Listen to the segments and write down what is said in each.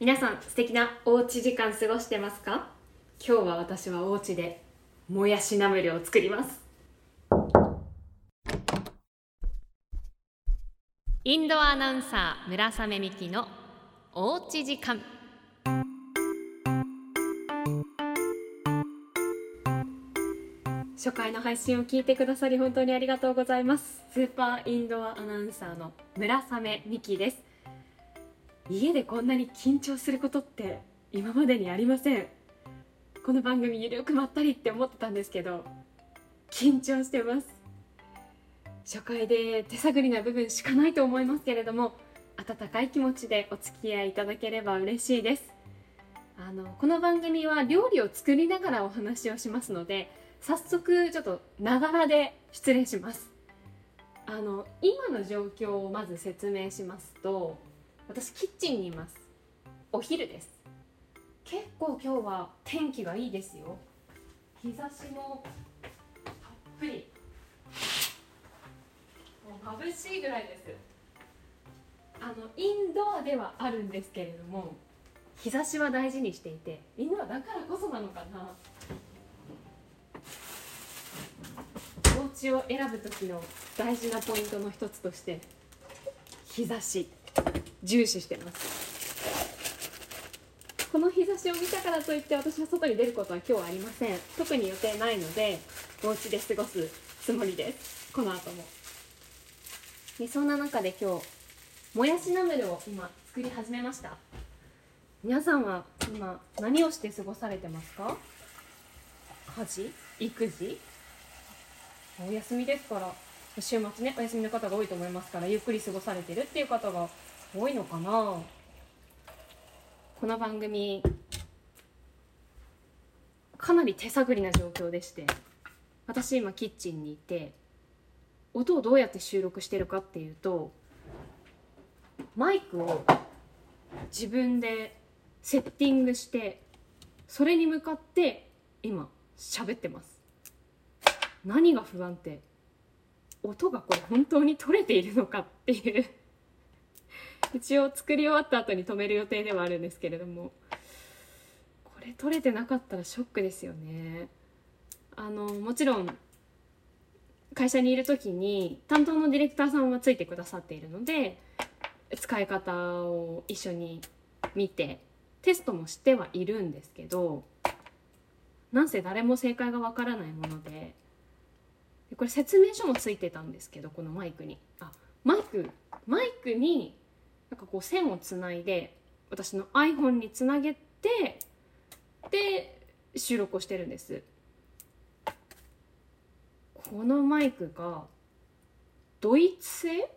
皆さん素敵なおうち時間過ごしてますか？今日は私はお家でもやしナムルを作ります。インドアナウンサー村雨美希のおうち時間。初回の配信を聞いてくださり本当にありがとうございます。スーパーインドアアナウンサーの村雨美希です。家でこんなに緊張することって今までにありません。この番組ゆるくまったりって思ってたんですけど緊張してます。初回で手探りな部分しかないと思いますけれども温かい気持ちでお付き合いいただければ嬉しいです。あのこの番組は料理を作りながらお話をしますので早速ちょっとながらで失礼します。あの今の状況をまず説明しますと私キッチンにいます。お昼です。結構今日は天気がいいですよ。日差しもたっぷり。もう眩しいぐらいですあのインドアではあるんですけれども日差しは大事にしていてインドアだからこそなのかな。お家を選ぶ時の大事なポイントの一つとして日差し。重視してます。この日差しを見たからといって私は外に出ることは今日はありません。特に予定ないのでお家で過ごすつもりです。この後も。でそんな中で今日もやしナムルを今作り始めました？皆さんは今何をして過ごされてますか？家事？育児？お休みですから。週末ねお休みの方が多いと思いますからゆっくり過ごされてるっていう方が多いのかな？この番組かなり手探りな状況でして私今キッチンにいて音をどうやって収録してるかっていうとマイクを自分でセッティングしてそれに向かって今喋ってます。何が不安って音がこれ本当に取れているのかっていう。一応作り終わった後に止める予定ではあるんですけれどもこれ取れてなかったらショックですよね。あのもちろん会社にいる時に担当のディレクターさんはついてくださっているので使い方を一緒に見てテストもしてはいるんですけどなんせ誰も正解がわからないものでこれ説明書もついてたんですけどこのマイクに。あマイクマイクになんかこう線をつないで私の iPhone につなげてで収録をしてるんです。このマイクがドイツ製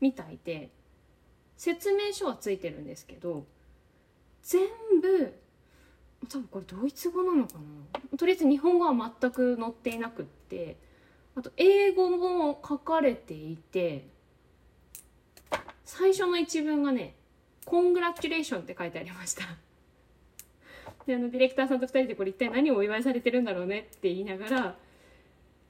みたいで説明書はついてるんですけど全部多分これドイツ語なのかな？とりあえず日本語は全く載っていなくってあと英語も書かれていて最初の一文がね「コングラチュレーション」って書いてありました。であのディレクターさんと2人でこれ一体何をお祝いされてるんだろうねって言いながら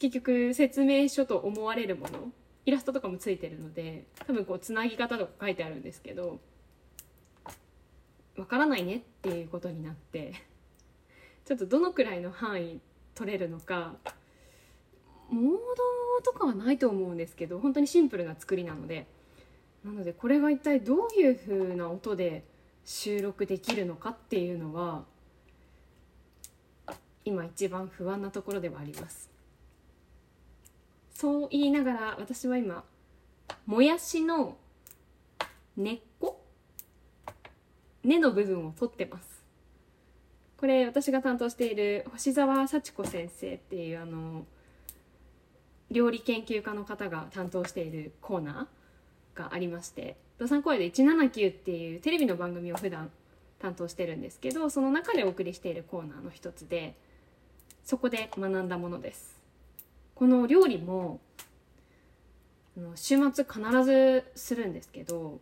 結局説明書と思われるものイラストとかもついてるので多分こうつなぎ方とか書いてあるんですけどわからないねっていうことになって ちょっとどのくらいの範囲取れるのかモードとかはないと思うんですけど本当にシンプルな作りなのでなのでこれが一体どういう風な音で収録できるのかっていうのは今一番不安なところではあります。そう言いながら私は今もやしの根っこ？根の部分を取ってます。これ私が担当している星沢幸子先生っていうあの料理研究家の方が担当しているコーナー。がありまして「ドサンコエで179」っていうテレビの番組を普段担当してるんですけどその中でお送りしているコーナーの一つでそこで学んだものです。この料理も週末必ずするんですけど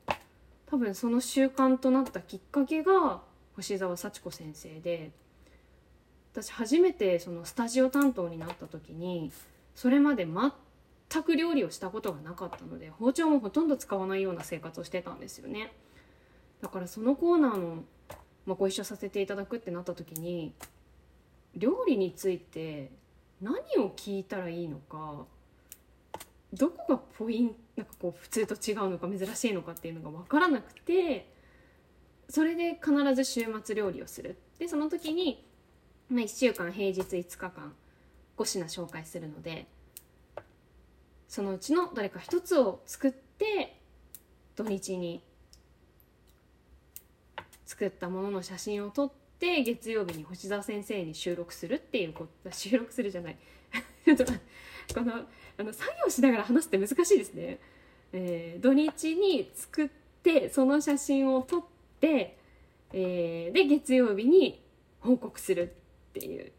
多分その習慣となったきっかけが星沢幸子先生で私初めてそのスタジオ担当になった時にそれまで全く料理をしたことがなかったので包丁もほとんど使わないような生活をしてたんですよね。だからそのコーナーのまあ、ご一緒させていただくってなった時に料理について何を聞いたらいいのかどこがポイントなんかこう普通と違うのか珍しいのかっていうのが分からなくてそれで必ず週末料理をする。でその時に、まあ、1週間平日5日間5品紹介するのでそのうちのどれか一つを作って土日に作ったものの写真を撮って月曜日に星沢先生に収録するっていうこと 収録するじゃない。このあの作業しながら話すって難しいですね、えー、土日に作ってその写真を撮って、えー、で月曜日に報告するっていう。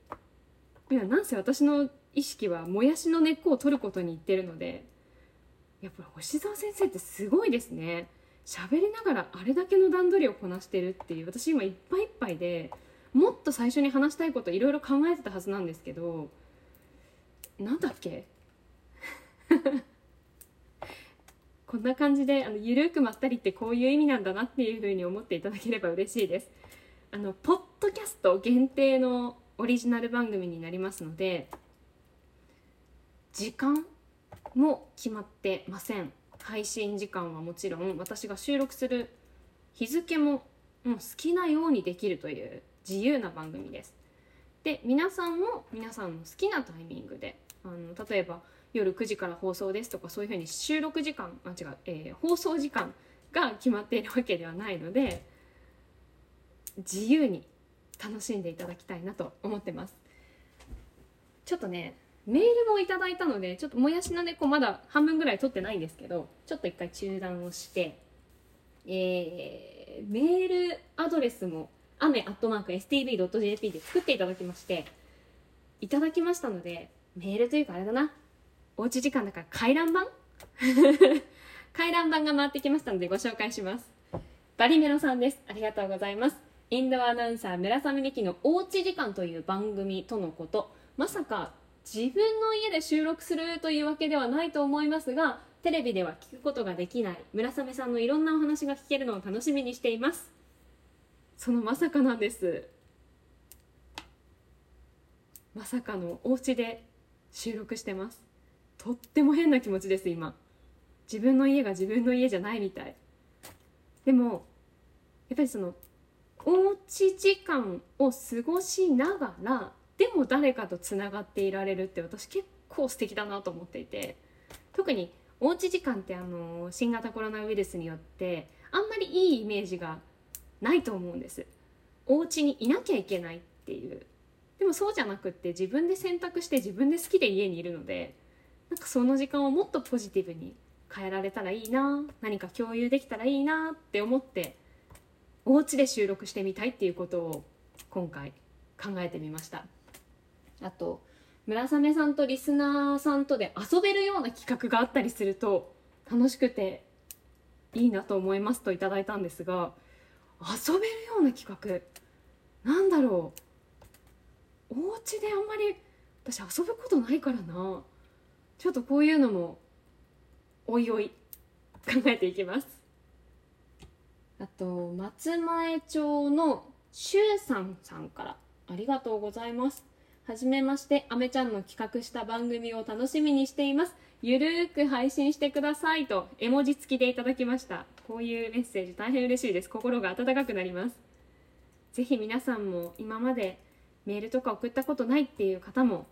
いやなんせ私の意識はもやしの根っこを取ることにいってるのでやっぱり星沢先生ってすごいですね。喋りながらあれだけの段取りをこなしてるっていう私今いっぱいいっぱいでもっと最初に話したいこといろいろ考えてたはずなんですけどなんだっけ？こんな感じであのゆるくまったりってこういう意味なんだなっていうふうに思っていただければ嬉しいです。あのポッドキャスト限定のオリジナル番組になりますので時間も決まってません。配信時間はもちろん私が収録する日付ももう好きなようにできるという自由な番組です。で皆さんも皆さんの好きなタイミングであの例えば夜9時から放送ですとかそういうふうに収録時間あ違う、えー、放送時間が決まっているわけではないので自由に楽しんでいただきたいなと思ってます。ちょっとねメールもいただいたのでちょっともやしの猫まだ半分ぐらい取ってないんですけどちょっと一回中断をしてえー、メールアドレスも雨アットマーク stv.jp で作っていただきましていただきましたのでメールというかあれだな。おうち時間だから回覧板？回覧板が回ってきましたのでご紹介します。バリメロさんです。ありがとうございます。インドアナウンサー村雨美希のおうち時間という番組とのこと。まさか自分の家で収録するというわけではないと思いますがテレビでは聞くことができない。村雨さんのいろんなお話が聞けるのを楽しみにしています。そのまさかなんです。まさかのお家で収録してます。とっても変な気持ちです今。自分の家が自分の家じゃないみたい。でもやっぱりそのおうち時間を過ごしながらでも誰かとつながっていられるって私結構素敵だなと思っていて特におうち時間ってあの新型コロナウイルスによってあんまりいいイメージがないと思うんです。お家にいなきゃいけないっていう。でもそうじゃなくって自分で選択して自分で好きで家にいるのでなんかその時間をもっとポジティブに変えられたらいいな何か共有できたらいいなって思ってお家で収録してみたいっていうことを今回考えてみました。あと村雨さんとリスナーさんとで遊べるような企画があったりすると楽しくていいなと思いますといただいたんですが遊べるような企画なんだろう。お家であんまり私遊ぶことないからな。ちょっとこういうのもおいおい考えていきます。あと松前町のしゅうさんさんからありがとうございます。はじめまして、あめちゃんの企画した番組を楽しみにしています。ゆるーく配信してくださいと絵文字付きでいただきました。こういうメッセージ大変嬉しいです。心が温かくなります。ぜひ皆さんも今までメールとか送ったことないっていう方も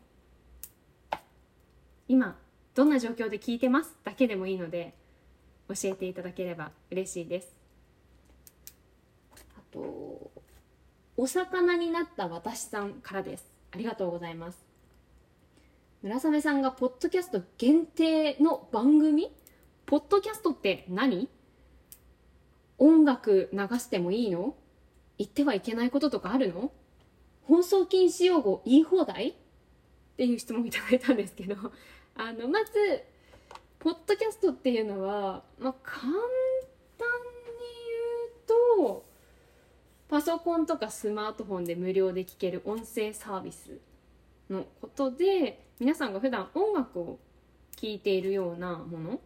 今どんな状況で聞いてます？だけでもいいので教えていただければ嬉しいですあとお魚になった私さんからですありがとうございます。村雨さんがポッドキャスト限定の番組？ポッドキャストって何？音楽流してもいいの？言ってはいけないこととかあるの？放送禁止用語言い放題？っていう質問いただいたんですけど。あのまずポッドキャストっていうのは、まあ、簡単に言うとパソコンとかスマートフォンで無料で聴ける音声サービスのことで皆さんが普段音楽を聴いているようなもの、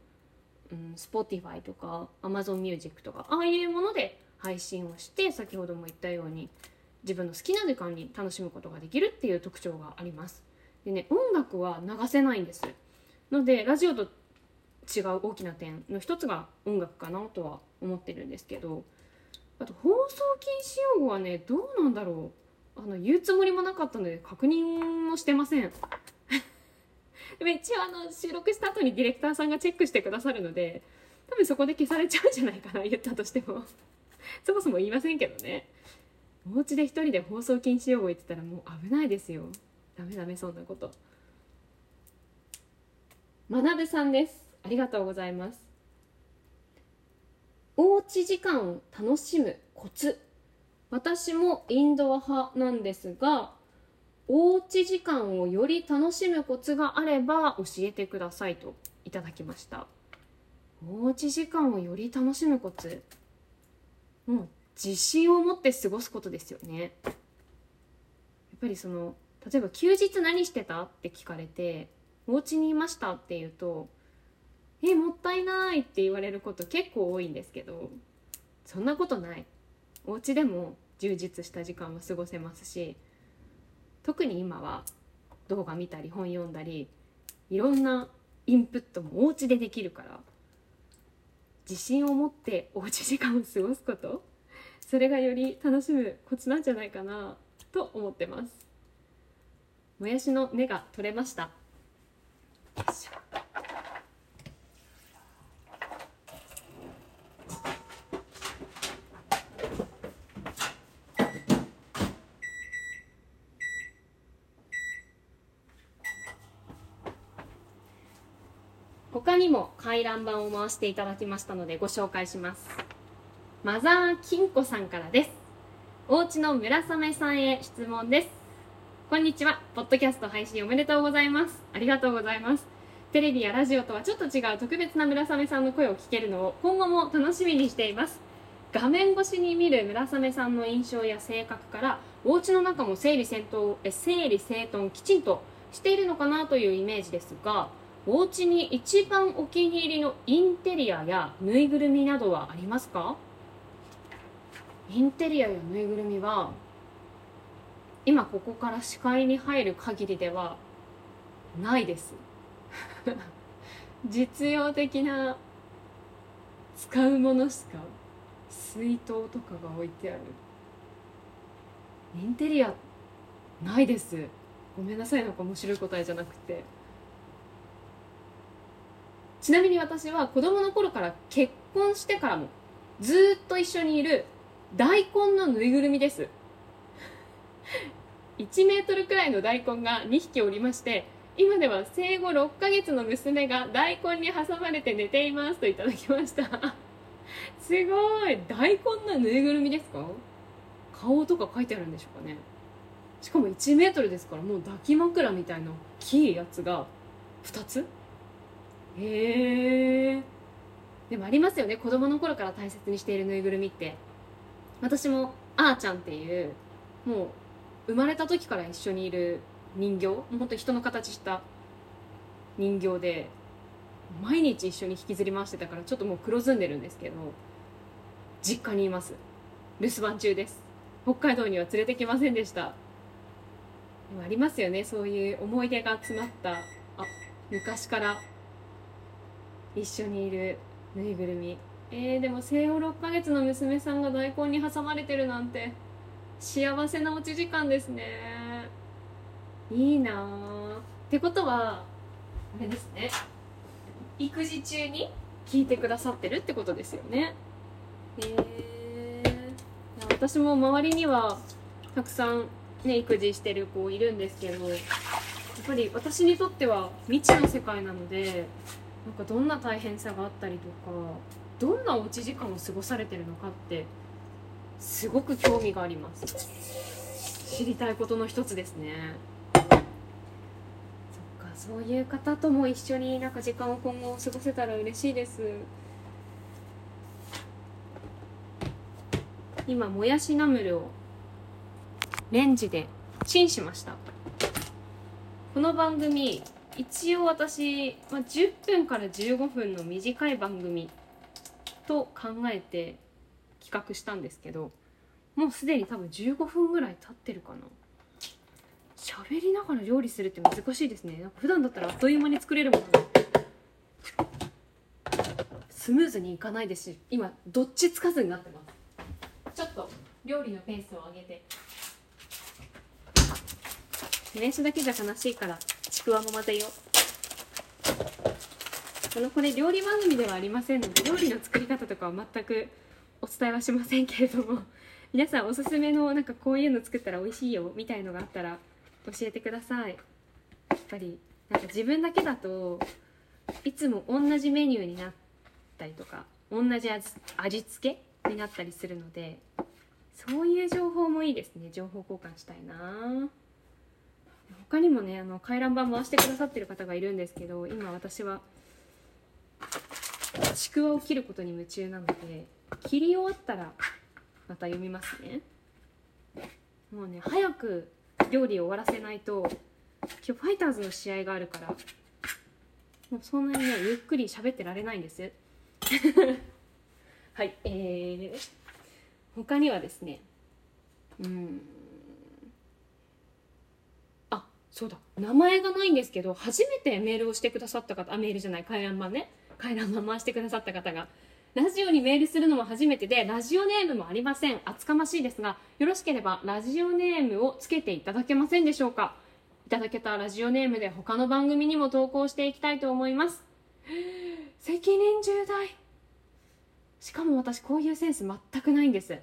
うん、Spotify とか Amazon Music とかああいうもので配信をして先ほども言ったように自分の好きな時間に楽しむことができるっていう特徴があります。でね音楽は流せないんです。のでラジオと違う大きな点の一つが音楽かなとは思ってるんですけどあと放送禁止用語はねどうなんだろう。あの言うつもりもなかったので確認もしてません。一応あの収録した後にディレクターさんがチェックしてくださるので多分そこで消されちゃうんじゃないかな言ったとしても。そもそも言いませんけどね。お家で一人で放送禁止用語言ってたらもう危ないですよ。ダメダメそんなこと。学さんです。ありがとうございます。ち時間を楽しむコツ。私もインドア派なんですがおうち時間をより楽しむコツがあれば教えてくださいといただきました。おうち時間をより楽しむコツ。もう自信を持って過ごすことですよね。やっぱりその例えば休日何してた？って聞かれてお家にいました？って言うとえもったいないって言われること結構多いんですけどそんなことない。お家でも充実した時間は過ごせますし特に今は動画見たり本読んだりいろんなインプットもお家でできるから自信を持っておうち時間を過ごすことそれがより楽しむコツなんじゃないかなと思ってます。もやしの根が取れました。他にも回覧板を回していただきましたのでご紹介します。マザー金子さんからです。おうちの村雨さんへ質問です。こんにちは。ポッドキャスト配信おめでとうございます。ありがとうございます。テレビやラジオとはちょっと違う特別な村雨さんの声を聞けるのを今後も楽しみにしています。画面越しに見る村雨さんの印象や性格からお家の中も整理整頓整理整頓きちんとしているのかなというイメージですがお家に一番お気に入りのインテリアやぬいぐるみなどはありますか？インテリアやぬいぐるみは今ここから視界に入る限りではないです。実用的な使うものしか水筒とかが置いてある。インテリアないです。ごめんなさいなんか面白い答えじゃなくて。ちなみに私は子供の頃から結婚してからもずっと一緒にいる大根のぬいぐるみです。1メートルくらいの大根が2匹おりまして今では生後6ヶ月の娘が大根に挟まれて寝ていますといただきました。すごい。大根のぬいぐるみですか？顔とか書いてあるんでしょうかね。しかも1メートルですからもう抱き枕みたいな大きいやつが2つ？へえでもありますよね。子供の頃から大切にしているぬいぐるみって。私もあーちゃんっていうもう生まれた時から一緒にいる人形もうほんと人の形した人形で毎日一緒に引きずり回してたからちょっともう黒ずんでるんですけど実家にいます。留守番中です。北海道には連れてきませんでした。でもありますよね。そういう思い出が詰まったあ昔から一緒にいるぬいぐるみ。えー、でも生後6ヶ月の娘さんが大根に挟まれてるなんて幸せなおうち時間ですね。いいなってことはあれですね。育児中に聞いてくださってるってことですよね。へえー、私も周りにはたくさんね育児してる子いるんですけどやっぱり私にとっては未知の世界なのでなんかどんな大変さがあったりとかどんなおうち時間を過ごされてるのかってすごく興味があります。知りたいことの一つですね。そっかそういう方とも一緒になんか時間を今後過ごせたら嬉しいです。今もやしナムルをレンジでチンしました。この番組一応私、まあ、10分から15分の短い番組と考えて企画したんですけどもうすでに多分15分ぐらい経ってるかな。喋りながら料理するって難しいですね。なんか普段だったらあっという間に作れるもの。スムーズにいかないですし今どっちつかずになってます。ちょっと料理のペースを上げて。練習だけじゃ悲しいから。くわも混ぜよ。うこのこれ料理番組ではありませんので料理の作り方とかは全くお伝えはしませんけれども 皆さんおすすめのなんかこういうの作ったら美味しいよみたいのがあったら教えてください。やっぱりなんか自分だけだといつも同じメニューになったりとか同じ味味付けになったりするのでそういう情報もいいですね。情報交換したいな。他にもねあの回覧板回してくださってる方がいるんですけど今私はちくわを切ることに夢中なので切り終わったらまた読みますね。もうね早く料理を終わらせないと今日ファイターズの試合があるからもうそんなにねゆっくり喋ってられないんです。はいえー、他にはですねうん。そうだ。名前がないんですけど初めてメールをしてくださった方あメールじゃない回覧板ね。回覧板回してくださった方が。ラジオにメールするのも初めてでラジオネームもありません。厚かましいですがよろしければラジオネームをつけていただけませんでしょうか。いただけたラジオネームで他の番組にも投稿していきたいと思います。責任重大。しかも私こういうセンス全くないんです。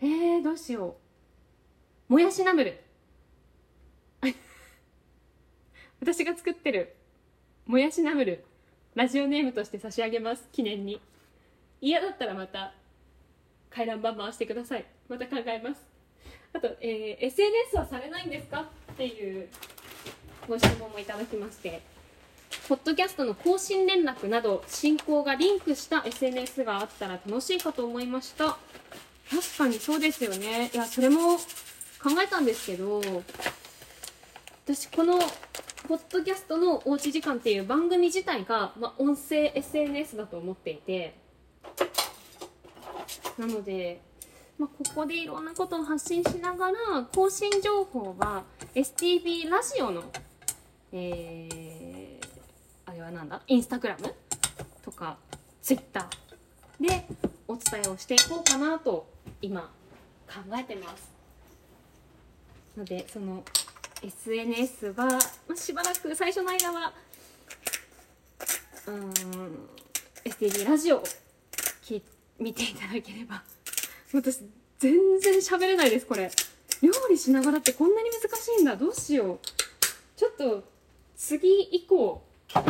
えー、どうしよう。もやしナムル。私が作ってるもやしナムルラジオネームとして差し上げます記念に。嫌だったらまた回覧板回してください。また考えます。あと、えー、SNS はされないんですか？っていうご質問もいただきまして。ポッドキャストの更新連絡など進行がリンクした SNS があったら楽しいかと思いました。確かにそうですよね。いやそれも考えたんですけど私このポッドキャストのおうち時間っていう番組自体が、まあ、音声 SNS だと思っていて。なので、まあ、ここでいろんなことを発信しながら更新情報は STB ラジオのえー、あれはなんだ？インスタグラム？とかツイッターでお伝えをしていこうかなと今考えてます。のでその SNS は、まあ、しばらく最初の間はうん STD ラジオを見ていただければ。私全然喋れないですこれ。料理しながらってこんなに難しいんだ。どうしよう。ちょっと次以降考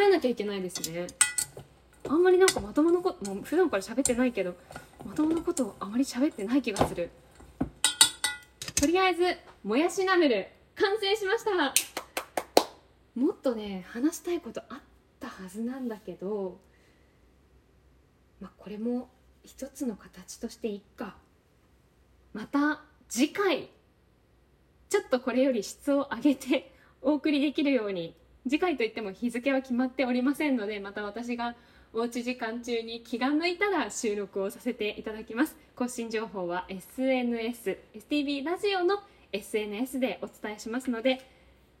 えなきゃいけないですね。あんまりなんかまともなこともう普段から喋ってないけどまともなことをあまり喋ってない気がする。とりあえずもやしナムル完成しました。もっとね話したいことあったはずなんだけどまあこれも一つの形としていっか。また次回ちょっとこれより質を上げて お送りできるように。次回といっても日付は決まっておりませんのでまた私がおうち時間中に気が向いたら収録をさせていただきます。更新情報は SNS STB ラジオの SNS でお伝えしますので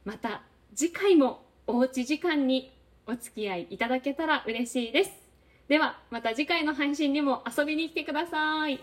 また次回もおうち時間にお付き合いいただけたら嬉しいです。ではまた次回の配信にも遊びに来てください。